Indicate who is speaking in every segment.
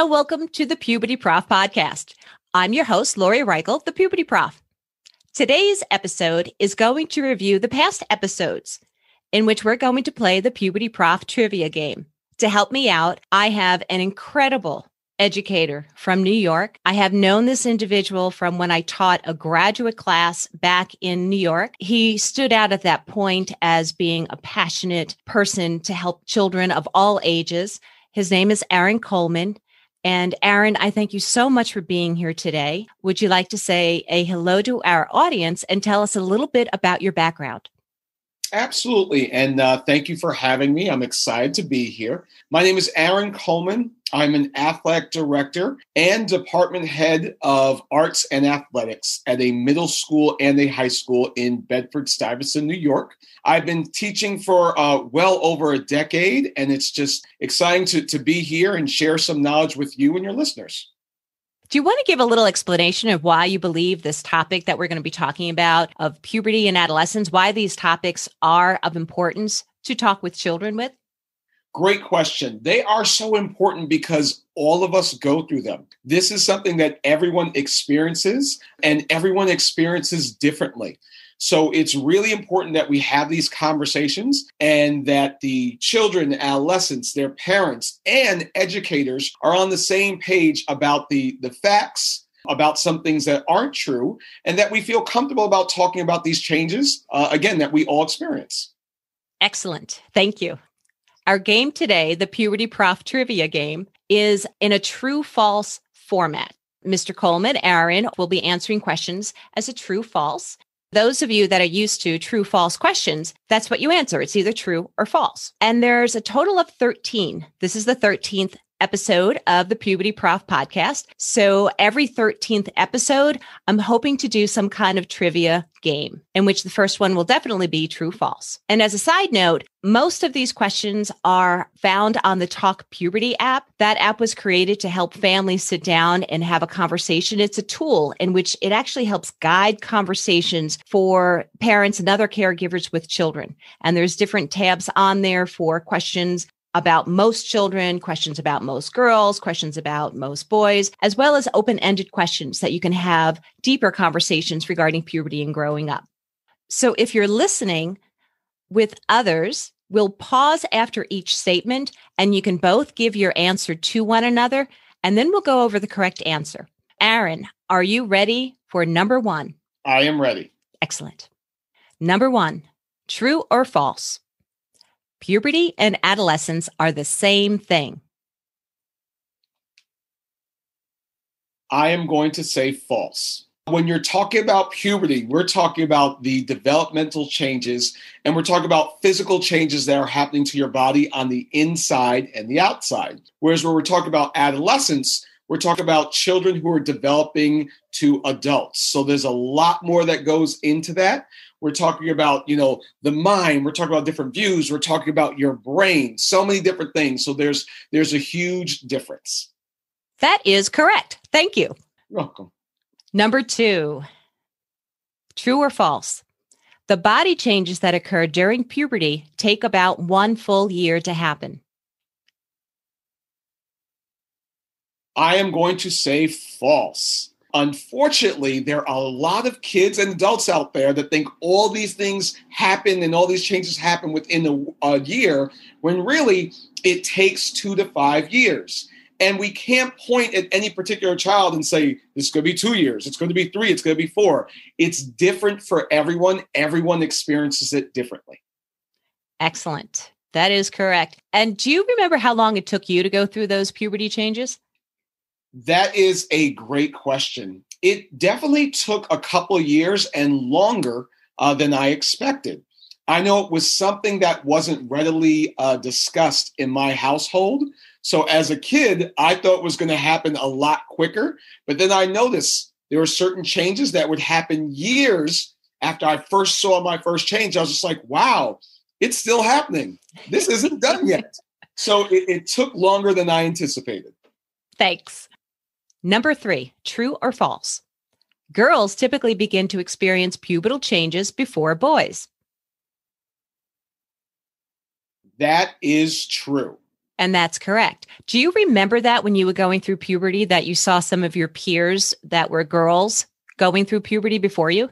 Speaker 1: And welcome to the Puberty Prof podcast. I'm your host, Lori Reichel, the Puberty Prof. Today's episode is going to review the past episodes in which we're going to play the Puberty Prof trivia game. To help me out, I have an incredible educator from New York. I have known this individual from when I taught a graduate class back in New York. He stood out at that point as being a passionate person to help children of all ages. His name is Aaron Coleman. And Aaron, I thank you so much for being here today. Would you like to say a hello to our audience and tell us a little bit about your background?
Speaker 2: Absolutely. And uh, thank you for having me. I'm excited to be here. My name is Aaron Coleman. I'm an athletic director and department head of arts and athletics at a middle school and a high school in Bedford Stuyvesant, New York. I've been teaching for uh, well over a decade, and it's just exciting to, to be here and share some knowledge with you and your listeners.
Speaker 1: Do you want to give a little explanation of why you believe this topic that we're going to be talking about of puberty and adolescence, why these topics are of importance to talk with children with?
Speaker 2: Great question. They are so important because all of us go through them. This is something that everyone experiences and everyone experiences differently. So it's really important that we have these conversations and that the children, adolescents, their parents, and educators are on the same page about the, the facts, about some things that aren't true, and that we feel comfortable about talking about these changes, uh, again, that we all experience.
Speaker 1: Excellent. Thank you. Our game today, the Puberty Prof Trivia game, is in a true false format. Mr. Coleman, Aaron, will be answering questions as a true false. Those of you that are used to true false questions, that's what you answer. It's either true or false. And there's a total of 13. This is the 13th episode of the Puberty Prof podcast. So every 13th episode, I'm hoping to do some kind of trivia game in which the first one will definitely be true false. And as a side note, most of these questions are found on the Talk Puberty app. That app was created to help families sit down and have a conversation. It's a tool in which it actually helps guide conversations for parents and other caregivers with children. And there's different tabs on there for questions about most children, questions about most girls, questions about most boys, as well as open ended questions that you can have deeper conversations regarding puberty and growing up. So if you're listening with others, we'll pause after each statement and you can both give your answer to one another and then we'll go over the correct answer. Aaron, are you ready for number one?
Speaker 2: I am ready.
Speaker 1: Excellent. Number one, true or false? Puberty and adolescence are the same thing.
Speaker 2: I am going to say false. When you're talking about puberty, we're talking about the developmental changes and we're talking about physical changes that are happening to your body on the inside and the outside. Whereas when we're talking about adolescence, we're talking about children who are developing to adults. So there's a lot more that goes into that. We're talking about, you know, the mind. We're talking about different views. We're talking about your brain. So many different things. So there's there's a huge difference.
Speaker 1: That is correct. Thank you.
Speaker 2: You're welcome.
Speaker 1: Number two, true or false? The body changes that occur during puberty take about one full year to happen.
Speaker 2: I am going to say false. Unfortunately, there are a lot of kids and adults out there that think all these things happen and all these changes happen within a, a year, when really it takes two to five years. And we can't point at any particular child and say, this is going to be two years, it's going to be three, it's going to be four. It's different for everyone. Everyone experiences it differently.
Speaker 1: Excellent. That is correct. And do you remember how long it took you to go through those puberty changes?
Speaker 2: That is a great question. It definitely took a couple years and longer uh, than I expected. I know it was something that wasn't readily uh, discussed in my household. So as a kid, I thought it was going to happen a lot quicker. But then I noticed there were certain changes that would happen years after I first saw my first change. I was just like, wow, it's still happening. This isn't done yet. So it, it took longer than I anticipated.
Speaker 1: Thanks. Number three, true or false? Girls typically begin to experience pubertal changes before boys.
Speaker 2: That is true.
Speaker 1: And that's correct. Do you remember that when you were going through puberty that you saw some of your peers that were girls going through puberty before you?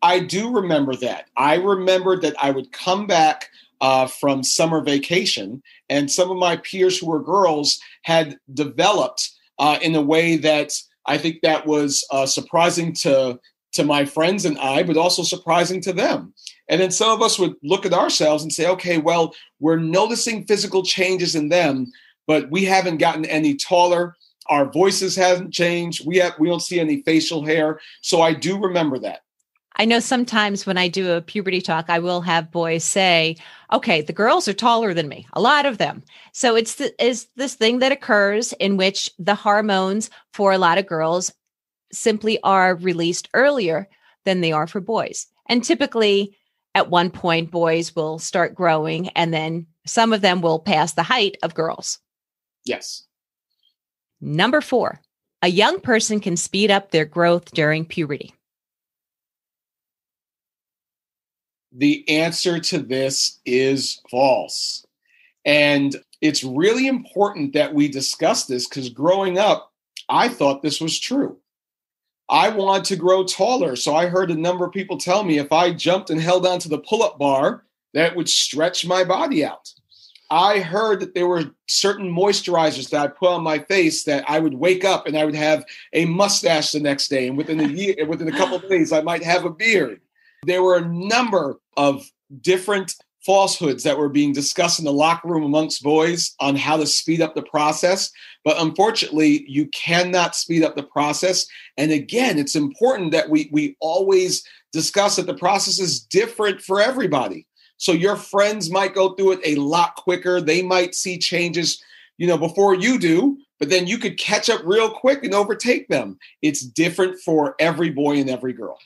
Speaker 2: I do remember that. I remember that I would come back uh, from summer vacation, and some of my peers who were girls had developed uh, in a way that I think that was uh, surprising to to my friends and I, but also surprising to them. And then some of us would look at ourselves and say, okay, well, we're noticing physical changes in them, but we haven't gotten any taller. Our voices haven't changed. We have we don't see any facial hair. So I do remember that.
Speaker 1: I know sometimes when I do a puberty talk, I will have boys say, okay, the girls are taller than me, a lot of them. So it's the, is this thing that occurs in which the hormones for a lot of girls simply are released earlier than they are for boys. And typically at one point, boys will start growing and then some of them will pass the height of girls.
Speaker 2: Yes.
Speaker 1: Number four, a young person can speed up their growth during puberty.
Speaker 2: The answer to this is false. And it's really important that we discuss this because growing up, I thought this was true. I wanted to grow taller. So I heard a number of people tell me if I jumped and held onto the pull up bar, that would stretch my body out. I heard that there were certain moisturizers that I put on my face that I would wake up and I would have a mustache the next day, and within a year, within a couple of days, I might have a beard. There were a number of different falsehoods that were being discussed in the locker room amongst boys on how to speed up the process. But unfortunately, you cannot speed up the process. And again, it's important that we, we always discuss that the process is different for everybody. So your friends might go through it a lot quicker. They might see changes, you know, before you do, but then you could catch up real quick and overtake them. It's different for every boy and every girl.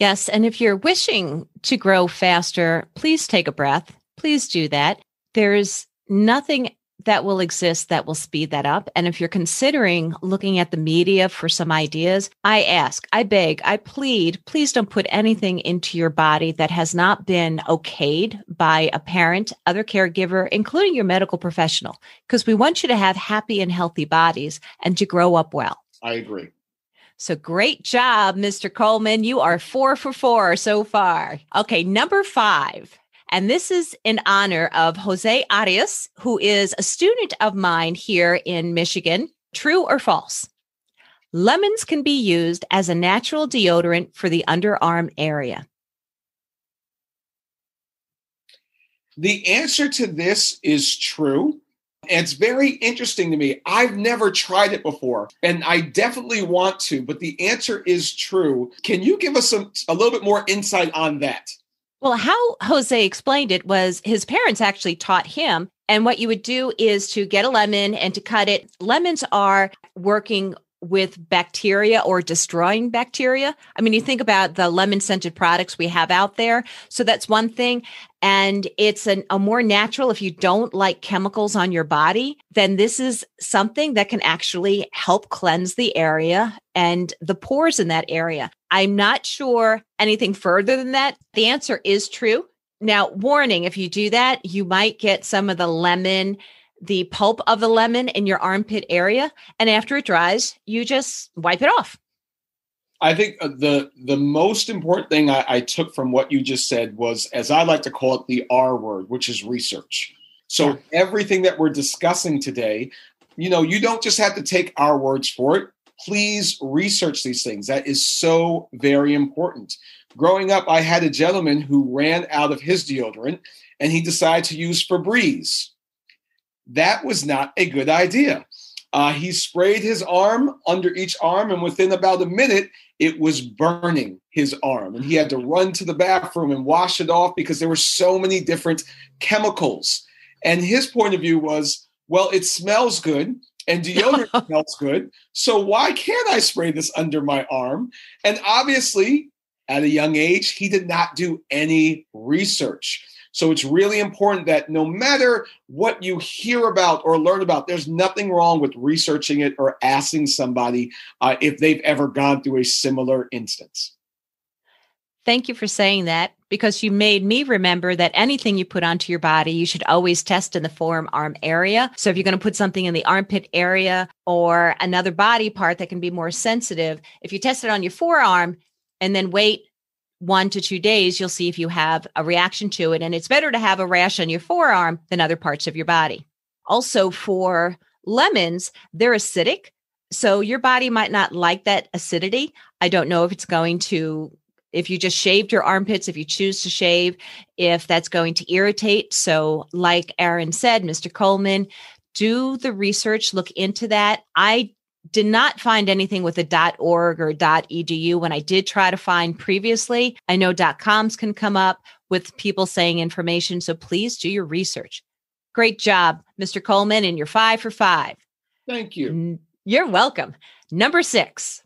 Speaker 1: Yes. And if you're wishing to grow faster, please take a breath. Please do that. There's nothing that will exist that will speed that up. And if you're considering looking at the media for some ideas, I ask, I beg, I plead, please don't put anything into your body that has not been okayed by a parent, other caregiver, including your medical professional, because we want you to have happy and healthy bodies and to grow up well.
Speaker 2: I agree.
Speaker 1: So great job, Mr. Coleman. You are four for four so far. Okay, number five. And this is in honor of Jose Arias, who is a student of mine here in Michigan. True or false? Lemons can be used as a natural deodorant for the underarm area.
Speaker 2: The answer to this is true. It's very interesting to me. I've never tried it before, and I definitely want to, but the answer is true. Can you give us some a little bit more insight on that?
Speaker 1: Well, how Jose explained it was his parents actually taught him. And what you would do is to get a lemon and to cut it. Lemons are working with bacteria or destroying bacteria. I mean, you think about the lemon scented products we have out there. So that's one thing. And it's an, a more natural, if you don't like chemicals on your body, then this is something that can actually help cleanse the area and the pores in that area. I'm not sure anything further than that. The answer is true. Now, warning, if you do that, you might get some of the lemon the pulp of the lemon in your armpit area. And after it dries, you just wipe it off.
Speaker 2: I think uh, the the most important thing I, I, took from what you just said was, as I like to call it, the R word, which is research. So yeah. everything that we're discussing today, you know, you don't just have to take our words for it. Please research these things. That is so very important. Growing up, I had a gentleman who ran out of his deodorant and he decided to use Febreze that was not a good idea. Uh, he sprayed his arm under each arm, and within about a minute, it was burning his arm. And he had to run to the bathroom and wash it off because there were so many different chemicals. And his point of view was well, it smells good and deodorant smells good. So why can't I spray this under my arm? And obviously, at a young age, he did not do any research. So it's really important that no matter what you hear about or learn about, there's nothing wrong with researching it or asking somebody uh, if they've ever gone through a similar instance.
Speaker 1: Thank you for saying that because you made me remember that anything you put onto your body, you should always test in the forearm area. So if you're going to put something in the armpit area or another body part that can be more sensitive, if you test it on your forearm and then wait one to two days, you'll see if you have a reaction to it. And it's better to have a rash on your forearm than other parts of your body. Also, for lemons, they're acidic. So your body might not like that acidity. I don't know if it's going to, if you just shaved your armpits, if you choose to shave, if that's going to irritate. So, like Aaron said, Mr. Coleman, do the research, look into that. I did not find anything with a .org or .edu when I did try to find previously. I know .coms can come up with people saying information, so please do your research. Great job, Mr. Coleman, and you're five for five.
Speaker 2: Thank you.
Speaker 1: You're welcome. Number six,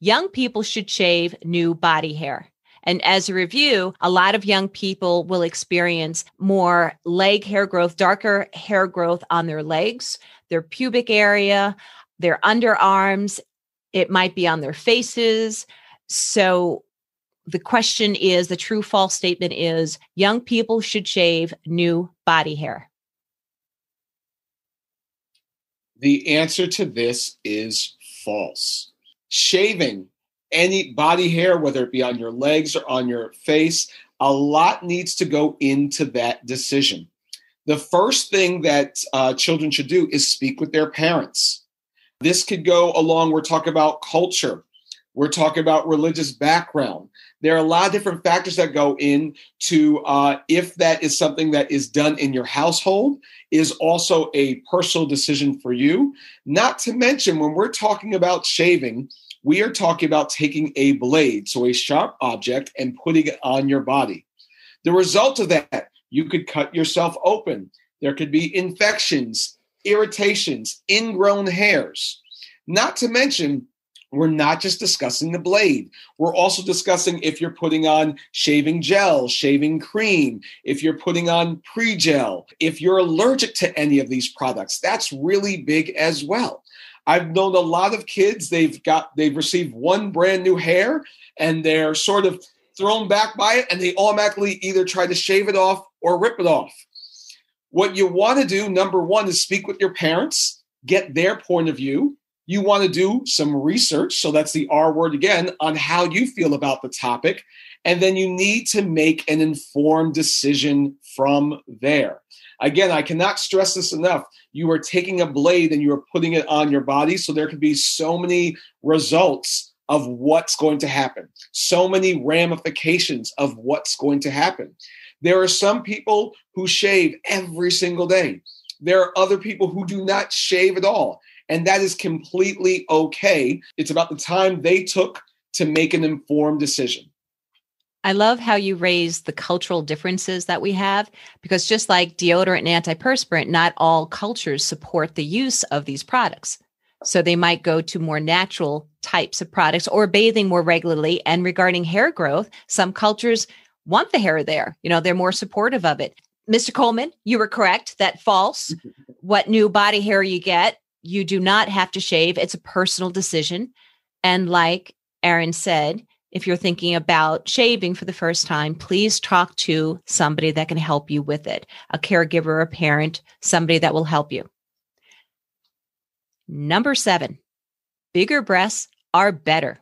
Speaker 1: young people should shave new body hair. And as a review, a lot of young people will experience more leg hair growth, darker hair growth on their legs, their pubic area, their underarms, it might be on their faces. So the question is the true false statement is young people should shave new body hair.
Speaker 2: The answer to this is false. Shaving any body hair, whether it be on your legs or on your face, a lot needs to go into that decision. The first thing that uh, children should do is speak with their parents this could go along, we're talking about culture, we're talking about religious background. There are a lot of different factors that go into uh, if that is something that is done in your household, is also a personal decision for you. Not to mention, when we're talking about shaving, we are talking about taking a blade, so a sharp object, and putting it on your body. The result of that, you could cut yourself open. There could be infections, irritations, ingrown hairs. Not to mention, we're not just discussing the blade. We're also discussing if you're putting on shaving gel, shaving cream, if you're putting on pre gel, if you're allergic to any of these products. That's really big as well. I've known a lot of kids, they've got, they've received one brand new hair and they're sort of thrown back by it and they automatically either try to shave it off or rip it off. What you want to do, number one, is speak with your parents, get their point of view. You want to do some research. So that's the R word again on how you feel about the topic. And then you need to make an informed decision from there. Again, I cannot stress this enough. You are taking a blade and you are putting it on your body. So there could be so many results of what's going to happen, so many ramifications of what's going to happen. There are some people who shave every single day. There are other people who do not shave at all. And that is completely okay. It's about the time they took to make an informed decision.
Speaker 1: I love how you raise the cultural differences that we have because just like deodorant and antiperspirant, not all cultures support the use of these products. So they might go to more natural types of products or bathing more regularly. And regarding hair growth, some cultures want the hair there. You know, they're more supportive of it. Mr. Coleman, you were correct. That false. what new body hair you get, you do not have to shave. It's a personal decision. And like Aaron said, if you're thinking about shaving for the first time, please talk to somebody that can help you with it a caregiver, a parent, somebody that will help you. Number seven, bigger breasts are better.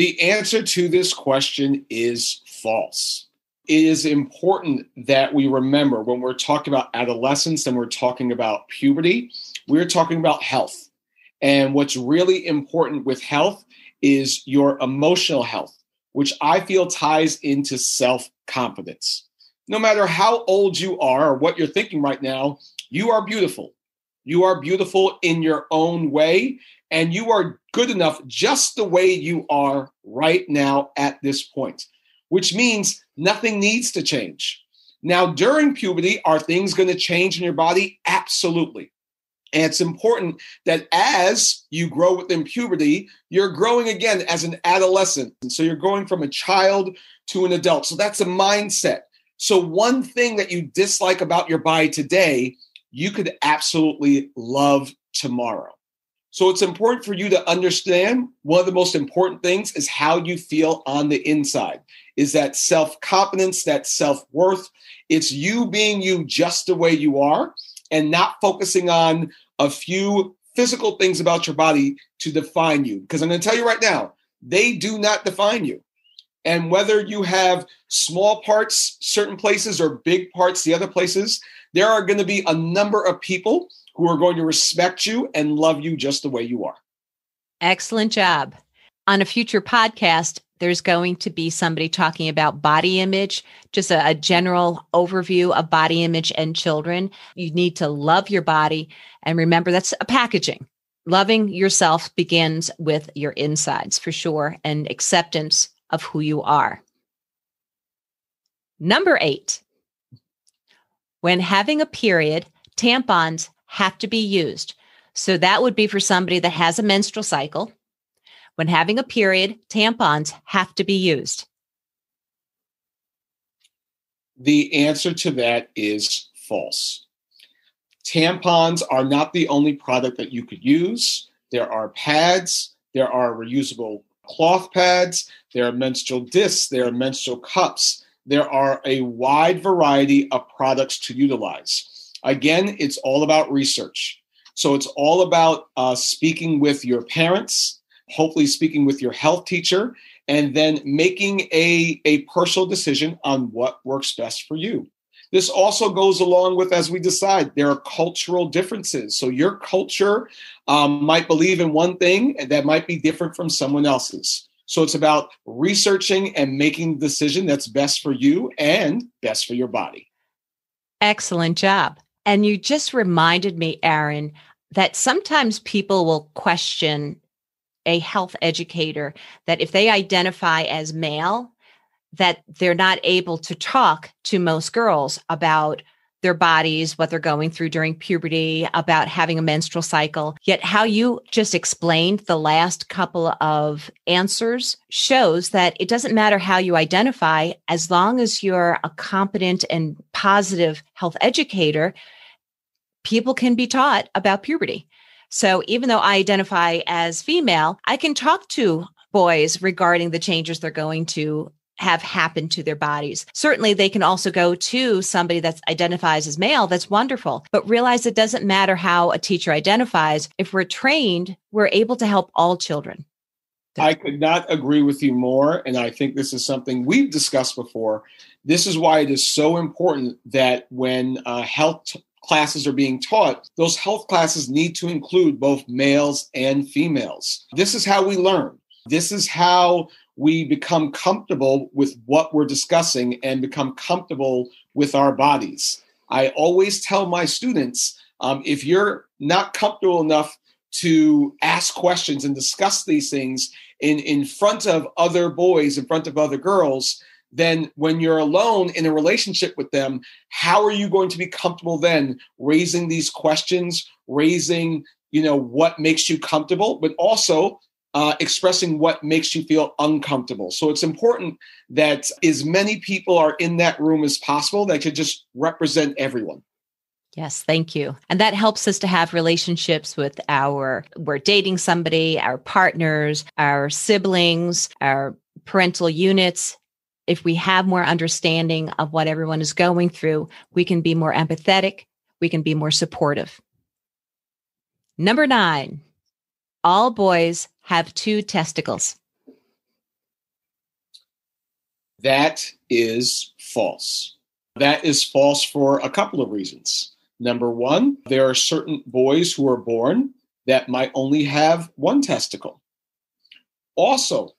Speaker 2: The answer to this question is false. It is important that we remember when we're talking about adolescence and we're talking about puberty, we're talking about health. And what's really important with health is your emotional health, which I feel ties into self confidence. no matter how old you are or what you're thinking right now, you are beautiful. You are beautiful in your own way, and you are good enough just the way you are right now at this point, which means nothing needs to change. Now, during puberty, are things going to change in your body? Absolutely. And it's important that as you grow within puberty, you're growing again as an adolescent. And so you're going from a child to an adult. So that's a mindset. So, one thing that you dislike about your body today, you could absolutely love tomorrow. So, it's important for you to understand one of the most important things is how you feel on the inside. Is that self confidence, that self worth? It's you being you just the way you are and not focusing on a few physical things about your body to define you. Because I'm going to tell you right now, they do not define you. And whether you have small parts, certain places, or big parts, the other places, there are going to be a number of people who are going to respect you and love you just the way you are.
Speaker 1: Excellent job. On a future podcast, there's going to be somebody talking about body image, just a, a, general overview of body image and children. You need to love your body. And remember, that's a packaging. Loving yourself begins with your insides for sure, and acceptance of who you are. Number eight, when having a period, tampons have to be used. So that would be for somebody that has a menstrual cycle when having a period, tampons have to be used?
Speaker 2: The answer to that is false. Tampons are not the only product that you could use. There are pads, there are reusable cloth pads, there are menstrual discs, there are menstrual cups. There are a wide variety of products to utilize. Again, it's all about research. So it's all about uh, speaking with your parents, hopefully speaking with your health teacher, and then making a, a personal decision on what works best for you. This also goes along with as we decide there are cultural differences. So your culture um, might believe in one thing that might be different from someone else's. So it's about researching and making the decision that's best for you and best for your body.
Speaker 1: Excellent job. And you just reminded me, Aaron, that sometimes people will question a health educator that if they identify as male, that they're not able to talk to most girls about their bodies, what they're going through during puberty, about having a menstrual cycle. Yet, how you just explained the last couple of answers shows that it doesn't matter how you identify, as long as you're a competent and positive health educator, people can be taught about puberty. So even though I identify as female, I can talk to boys regarding the changes they're going to have happened to their bodies. Certainly, they can also go to somebody that identifies as male. That's wonderful. But realize it doesn't matter how a teacher identifies. If we're trained, we're able to help all children.
Speaker 2: I could not agree with you more. And I think this is something we've discussed before. This is why it is so important that when uh, health classes are being taught, those health classes need to include both males and females. This is how we learn. This is how we become comfortable with what we're discussing and become comfortable with our bodies. I always tell my students um, if you're not comfortable enough to ask questions and discuss these things in, in front of other boys, in front of other girls, then when you're alone in a relationship with them, how are you going to be comfortable then raising these questions, raising, you know, what makes you comfortable, but also uh, expressing what makes you feel uncomfortable. So it's important that as many people are in that room as possible that could just represent everyone.
Speaker 1: Yes, thank you. And that helps us to have relationships with our, we're dating somebody, our partners, our siblings, our parental units if we have more understanding of what everyone is going through, we can be more empathetic, we can be more supportive. Number nine, all boys have two testicles.
Speaker 2: That is false. That is false for a couple of reasons. Number one, there are certain boys who are born that might only have one testicle. Also,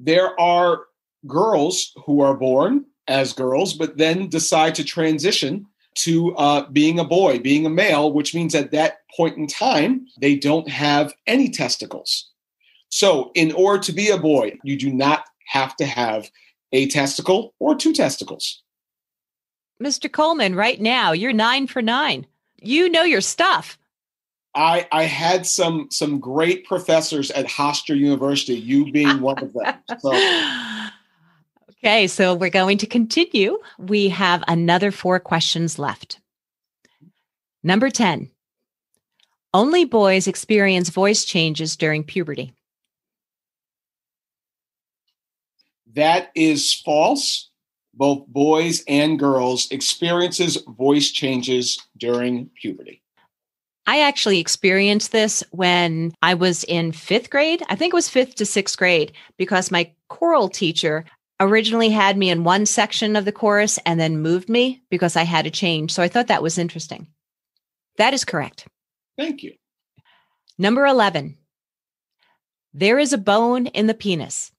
Speaker 2: there are girls who are born as girls, but then decide to transition to uh, being a boy, being a male, which means at that point in time, they don't have any testicles. So, in order to be a boy, you do not have to have a testicle or two testicles.
Speaker 1: Mr. Coleman, right now, you're nine for nine. You know your stuff.
Speaker 2: I, I had some some great professors at Hofstra University, you being one of them. So.
Speaker 1: Okay, so we're going to continue. We have another four questions left. Number 10. Only boys experience voice changes during puberty.
Speaker 2: That is false. Both boys and girls experiences voice changes during puberty.
Speaker 1: I actually experienced this when I was in fifth grade. I think it was fifth to sixth grade because my choral teacher originally had me in one section of the chorus and then moved me because I had to change. So I thought that was interesting. That is correct.
Speaker 2: Thank you.
Speaker 1: Number 11. There is a bone in the penis.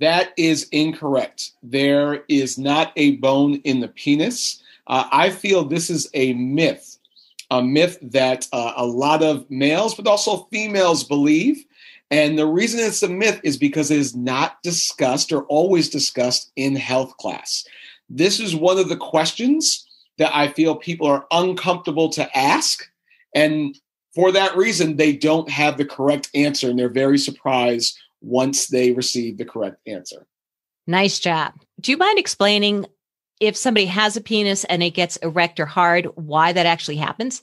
Speaker 2: That is incorrect. There is not a bone in the penis. Uh, I feel this is a myth, a myth that uh, a lot of males, but also females, believe and the reason it's a myth is because it is not discussed or always discussed in health class. This is one of the questions that I feel people are uncomfortable to ask. And for that reason, they don't have the correct answer and they're very surprised once they receive the correct answer.
Speaker 1: Nice job. Do you mind explaining if somebody has a penis and it gets erect or hard, why that actually happens?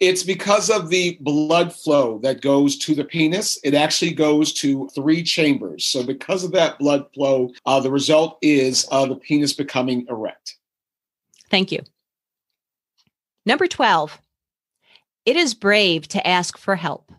Speaker 2: It's because of the blood flow that goes to the penis. It actually goes to three chambers. So, because of that blood flow, uh, the result is uh, the penis becoming erect.
Speaker 1: Thank you. Number 12, it is brave to ask for help.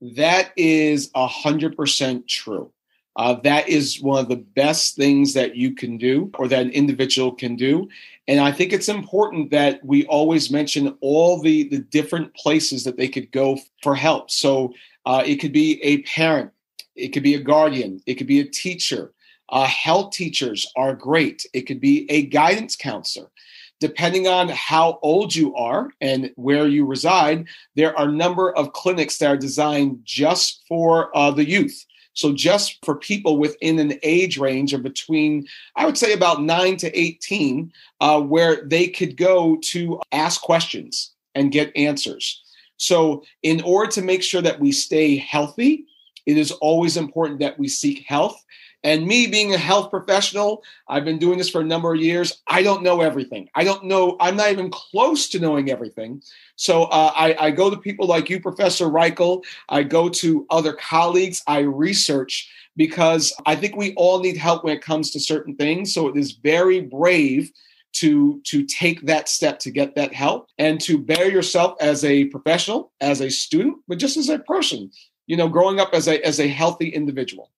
Speaker 2: That is 100% true. Uh, that is one of the best things that you can do or that an individual can do. And I think it's important that we always mention all the, the different places that they could go for help. So uh, it could be a parent, it could be a guardian, it could be a teacher. Uh, health teachers are great. It could be a guidance counselor. Depending on how old you are and where you reside, there are a number of clinics that are designed just for uh, the youth. So just for people within an age range of between, I would say about nine to 18, uh, where they could go to ask questions and get answers. So in order to make sure that we stay healthy, it is always important that we seek health and me being a health professional, I've been doing this for a number of years. I don't know everything. I don't know, I'm not even close to knowing everything. So uh, I, I, go to people like you, Professor Reichel. I go to other colleagues. I research because I think we all need help when it comes to certain things. So it is very brave to to take that step to get that help and to bear yourself as a professional, as a student, but just as a person. You know, growing up as a as a healthy individual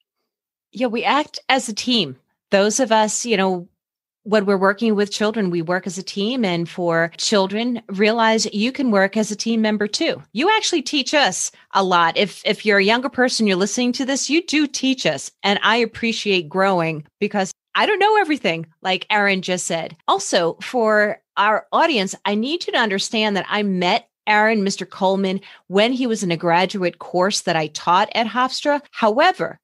Speaker 1: yeah, we act as a team. Those of us, you know, when we're working with children, we work as a team. And for children, realize you can work as a team member too. You actually teach us a lot. If if you're a younger person, you're listening to this, you do teach us. And I appreciate growing because I don't know everything, like Aaron just said. Also, for our audience, I need you to understand that I met Aaron, Mr. Coleman, when he was in a graduate course that I taught at Hofstra. However,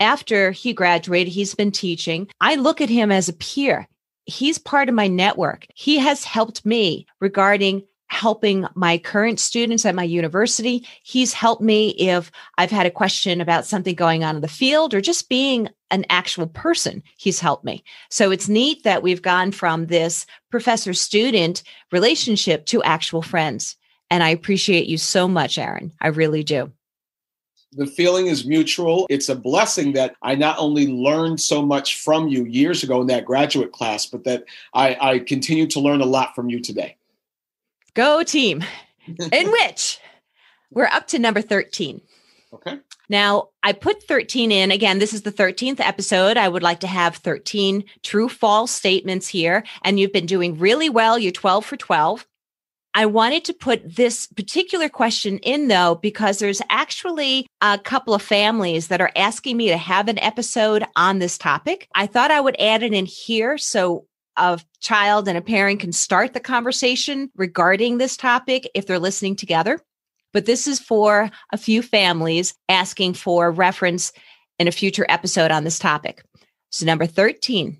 Speaker 1: after he graduated, he's been teaching. I look at him as a peer. He's part of my network. He has helped me regarding helping my current students at my university. He's helped me if I've had a question about something going on in the field or just being an actual person. He's helped me. So it's neat that we've gone from this professor student relationship to actual friends. And I appreciate you so much, Aaron. I really do.
Speaker 2: The feeling is mutual. It's a blessing that I not only learned so much from you years ago in that graduate class, but that I, I continue to learn a lot from you today.
Speaker 1: Go team. in which we're up to number 13.
Speaker 2: Okay.
Speaker 1: Now, I put 13 in. Again, this is the 13th episode. I would like to have 13 true false statements here. And you've been doing really well. You're 12 for 12. I wanted to put this particular question in though, because there's actually a couple of families that are asking me to have an episode on this topic. I thought I would add it in here so a child and a parent can start the conversation regarding this topic if they're listening together. But this is for a few families asking for reference in a future episode on this topic. So, number 13,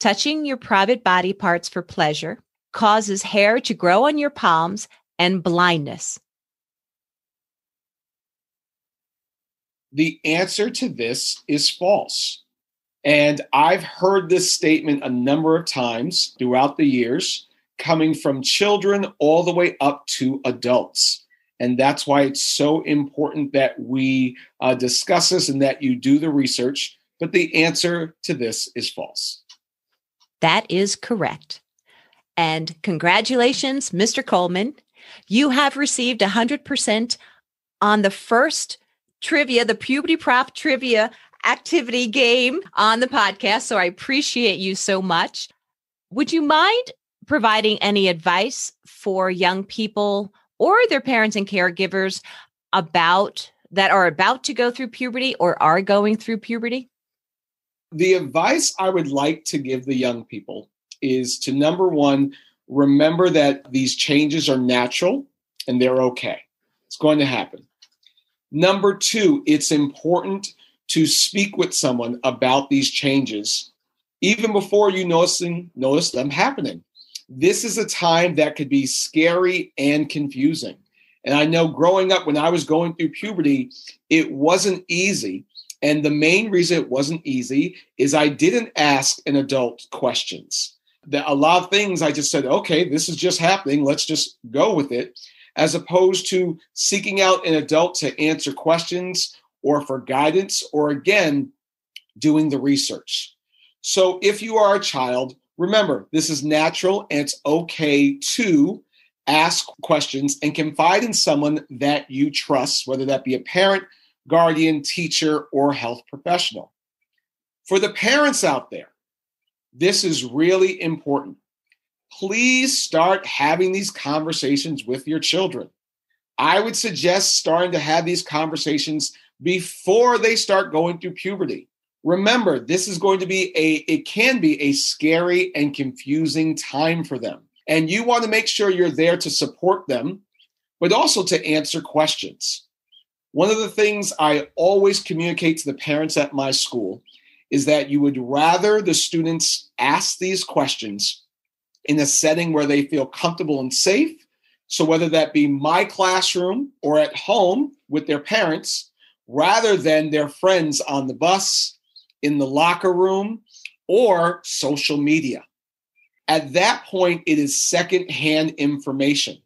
Speaker 1: touching your private body parts for pleasure causes hair to grow on your palms and blindness?
Speaker 2: The answer to this is false. And I've heard this statement a number of times throughout the years, coming from children all the way up to adults. And that's why it's so important that we uh, discuss this and that you do the research. But the answer to this is false.
Speaker 1: That is correct. And congratulations, Mr. Coleman. You have received 100% on the first trivia, the Puberty Prof trivia activity game on the podcast. So I appreciate you so much. Would you mind providing any advice for young people or their parents and caregivers about that are about to go through puberty or are going through puberty?
Speaker 2: The advice I would like to give the young people is to number one, remember that these changes are natural and they're okay. It's going to happen. Number two, it's important to speak with someone about these changes even before you noticing notice them happening. This is a time that could be scary and confusing. And I know growing up when I was going through puberty, it wasn't easy. And the main reason it wasn't easy is I didn't ask an adult questions that a lot of things I just said, okay, this is just happening. Let's just go with it, as opposed to seeking out an adult to answer questions or for guidance, or again, doing the research. So if you are a child, remember this is natural and it's okay to ask questions and confide in someone that you trust, whether that be a parent, guardian, teacher, or health professional. For the parents out there, this is really important. Please start having these conversations with your children. I would suggest starting to have these conversations before they start going through puberty. Remember, this is going to be a, it can be a scary and confusing time for them. And you want to make sure you're there to support them, but also to answer questions. One of the things I always communicate to the parents at my school is that you would rather the students ask these questions in a setting where they feel comfortable and safe. So, whether that be my classroom or at home with their parents, rather than their friends on the bus, in the locker room, or social media. At that point, it is secondhand information.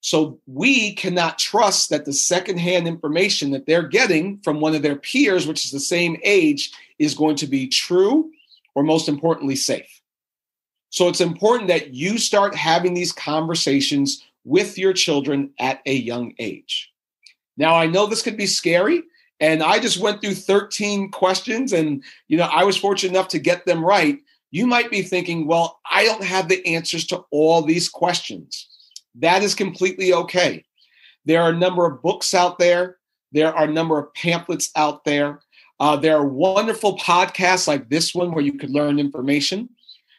Speaker 2: So we cannot trust that the secondhand information that they're getting from one of their peers, which is the same age, is going to be true or most importantly, safe. So it's important that you start having these conversations with your children at a young age. Now, I know this could be scary, and I just went through 13 questions, and you know, I was fortunate enough to get them right. You might be thinking, well, I don't have the answers to all these questions. That is completely okay. There are a number of books out there, there are a number of pamphlets out there. Uh, there are wonderful podcasts like this one where you could learn information.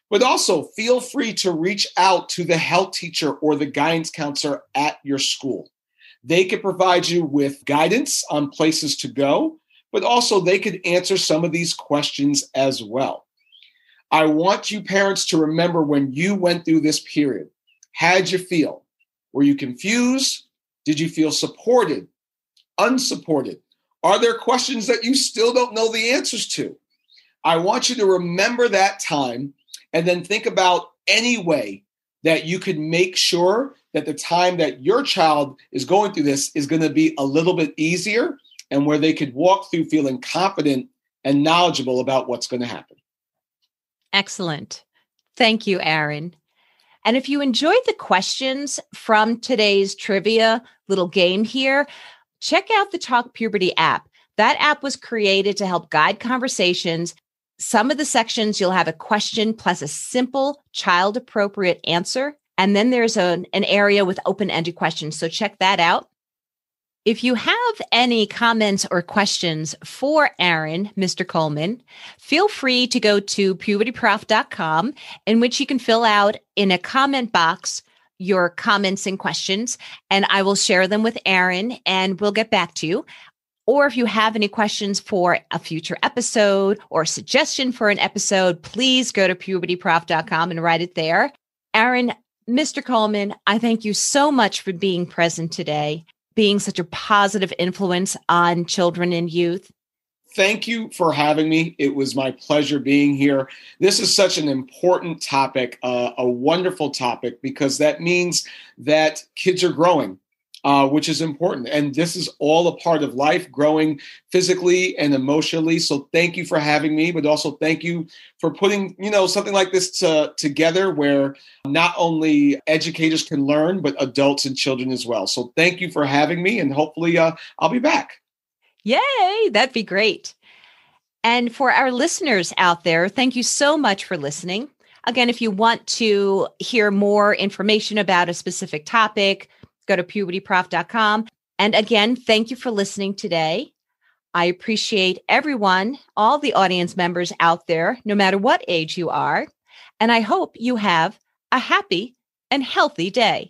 Speaker 2: But also feel free to reach out to the health teacher or the guidance counselor at your school. They could provide you with guidance on places to go, but also they could answer some of these questions as well. I want you parents to remember when you went through this period. How'd you feel? Were you confused? Did you feel supported? Unsupported? Are there questions that you still don't know the answers to? I want you to remember that time and then think about any way that you could make sure that the time that your child is going through this is going to be a little bit easier and where they could walk through feeling confident and knowledgeable about what's going to happen.
Speaker 1: Excellent. Thank you, Aaron. And if you enjoyed the questions from today's trivia little game here, check out the Talk Puberty app. That app was created to help guide conversations. Some of the sections you'll have a question plus a simple child appropriate answer And then there's a, an area with open ended questions. So check that out. If you have any comments or questions for Aaron, Mr. Coleman, feel free to go to pubertyprof.com in which you can fill out in a comment box your comments and questions, and I will share them with Aaron and we'll get back to you. Or if you have any questions for a future episode or suggestion for an episode, please go to pubertyprof.com and write it there. Aaron, Mr. Coleman, I thank you so much for being present today, being such a positive influence on children and youth.
Speaker 2: Thank you for having me. It was my pleasure being here. This is such an important topic, uh, a wonderful topic, because that means that kids are growing uh, which is important. And this is all a part of life, growing physically and emotionally. So thank you for having me, but also thank you for putting you know something like this to, together, where not only educators can learn, but adults and children as well. So thank you for having me, and hopefully uh, I'll be back.
Speaker 1: Yay, that'd be great. And for our listeners out there, thank you so much for listening. Again, if you want to hear more information about a specific topic, go to pubertyprof.com. And again, thank you for listening today. I appreciate everyone, all the audience members out there, no matter what age you are. And I hope you have a happy and healthy day.